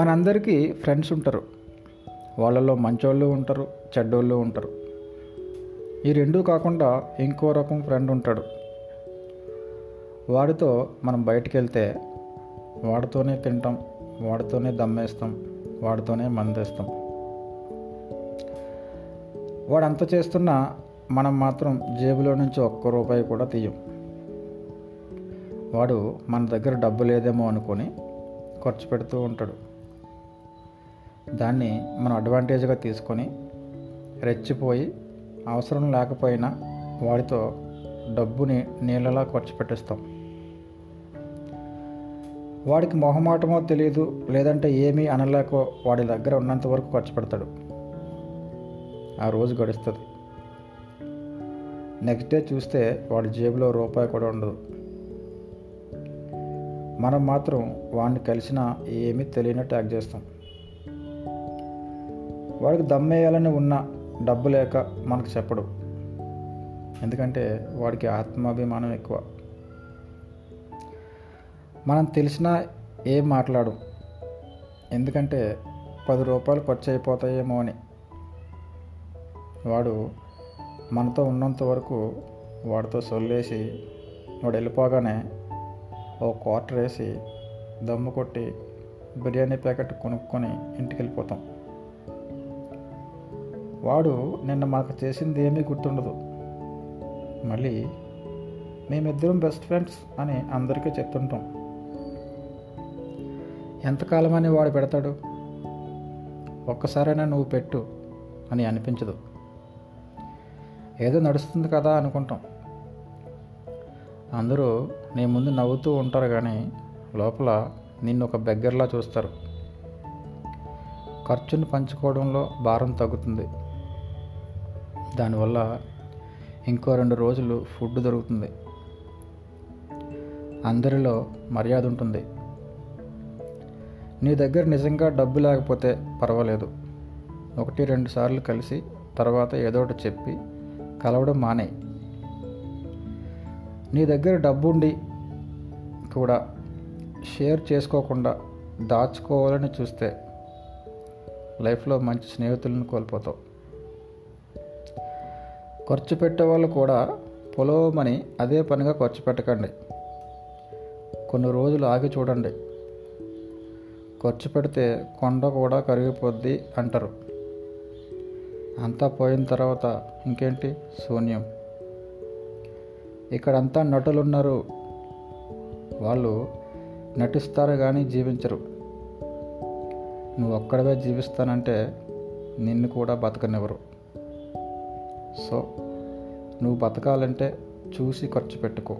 మనందరికీ ఫ్రెండ్స్ ఉంటారు. వాళ్ళలో మంచోళ్ళు ఉంటారు చెడ్డోళ్ళు ఉంటారు. ఈ రెండూ కాకుండా ఇంకో రకం ఫ్రెండ్ ఉంటాడు. వాడితో మనం బయటికి వెళ్తే వాడితోనే తింటాం వాడితోనే దమ్మేస్తాం వాడితోనే మందేస్తాం. వాడు అంత చేస్తున్నా మనం మాత్రం జేబులో నుంచి ఒక్క రూపాయి కూడా తీయం. వాడు మన దగ్గర డబ్బు లేదేమో అనుకొని ఖర్చు పెడుతూ ఉంటాడు. దాన్ని మనం అడ్వాంటేజ్గా తీసుకొని రెచ్చిపోయి అవసరం లేకపోయినా వాడితో డబ్బుని నీళ్ళలా ఖర్చు పెట్టిస్తాం. వాడికి మొహమాటమో తెలియదు లేదంటే ఏమీ అనలేకో వాడి దగ్గర ఉన్నంత వరకు ఖర్చు పెడతాడు. ఆ రోజు గడుస్తుంది. నెక్స్ట్ డే చూస్తే వాడి జేబులో రూపాయి కూడా ఉండదు. మనం మాత్రం వాడిని కలిసినా ఏమీ తెలియనట్టు యాక్ట్ చేస్తాం. వాడికి దమ్మేయాలని ఉన్న డబ్బు లేక మనకు చెప్పడు. ఎందుకంటే వాడికి ఆత్మాభిమానం ఎక్కువ. మనం తెలిసినా ఏం మాట్లాడు? ఎందుకంటే పది రూపాయలు ఖర్చు అయిపోతాయేమో అని. వాడు మనతో ఉన్నంత వరకు వాడితో సొల్లేసి వాడు వెళ్ళిపోగానే ఓ క్వార్టర్ వేసి దమ్ము కొట్టి బిర్యానీ ప్యాకెట్ కొనుక్కొని ఇంటికి వెళ్ళిపోతాం వాడు నిన్న మనకు చేసింది ఏమీ గుర్తుండదు. మళ్ళీ మేమిద్దరం బెస్ట్ ఫ్రెండ్స్ అని అందరికీ చెప్తుంటాం. ఎంతకాలమని వాడు పెడతాడు? ఒక్కసారైనా నువ్వు పెట్టు అని అనిపించదు. ఏదో నడుస్తుంది కదా అనుకుంటాం. అందరూ నీ ముందు నవ్వుతూ ఉంటారు కానీ లోపల నిన్ను ఒక బెగ్గర్లా చూస్తారు. ఖర్చును పంచుకోవడంలో భారం తగ్గుతుంది. దానివల్ల ఇంకో రెండు రోజులు ఫుడ్ దొరుకుతుంది. అందరిలో మర్యాద ఉంటుంది. నీ దగ్గర నిజంగా డబ్బు లేకపోతే పర్వాలేదు. ఒకటి రెండు సార్లు కలిసి తర్వాత ఏదో ఒకటి చెప్పి కలవడం మానే. నీ దగ్గర డబ్బుండి కూడా షేర్ చేసుకోకుండా దాచుకోవాలని చూస్తే లైఫ్లో మంచి స్నేహితులను కోల్పోతావు. ఖర్చు పెట్టేవాళ్ళు కూడా పొలవమని అదే పనిగా ఖర్చు పెట్టకండి. కొన్ని రోజులు ఆగి చూడండి. ఖర్చు పెడితే కొండ కూడా కరిగిపోద్ది అంటారు. అంతా పోయిన తర్వాత ఇంకేంటి? శూన్యం. ఇక్కడంతా నటులున్నారు. వాళ్ళు నటిస్తారు కానీ జీవించరు. నువ్వు ఒక్కడవే జీవిస్తానంటే నిన్ను కూడా బతకనివ్వరు. సో నువ్వు బతకాలంటే చూసి ఖర్చు పెట్టుకో.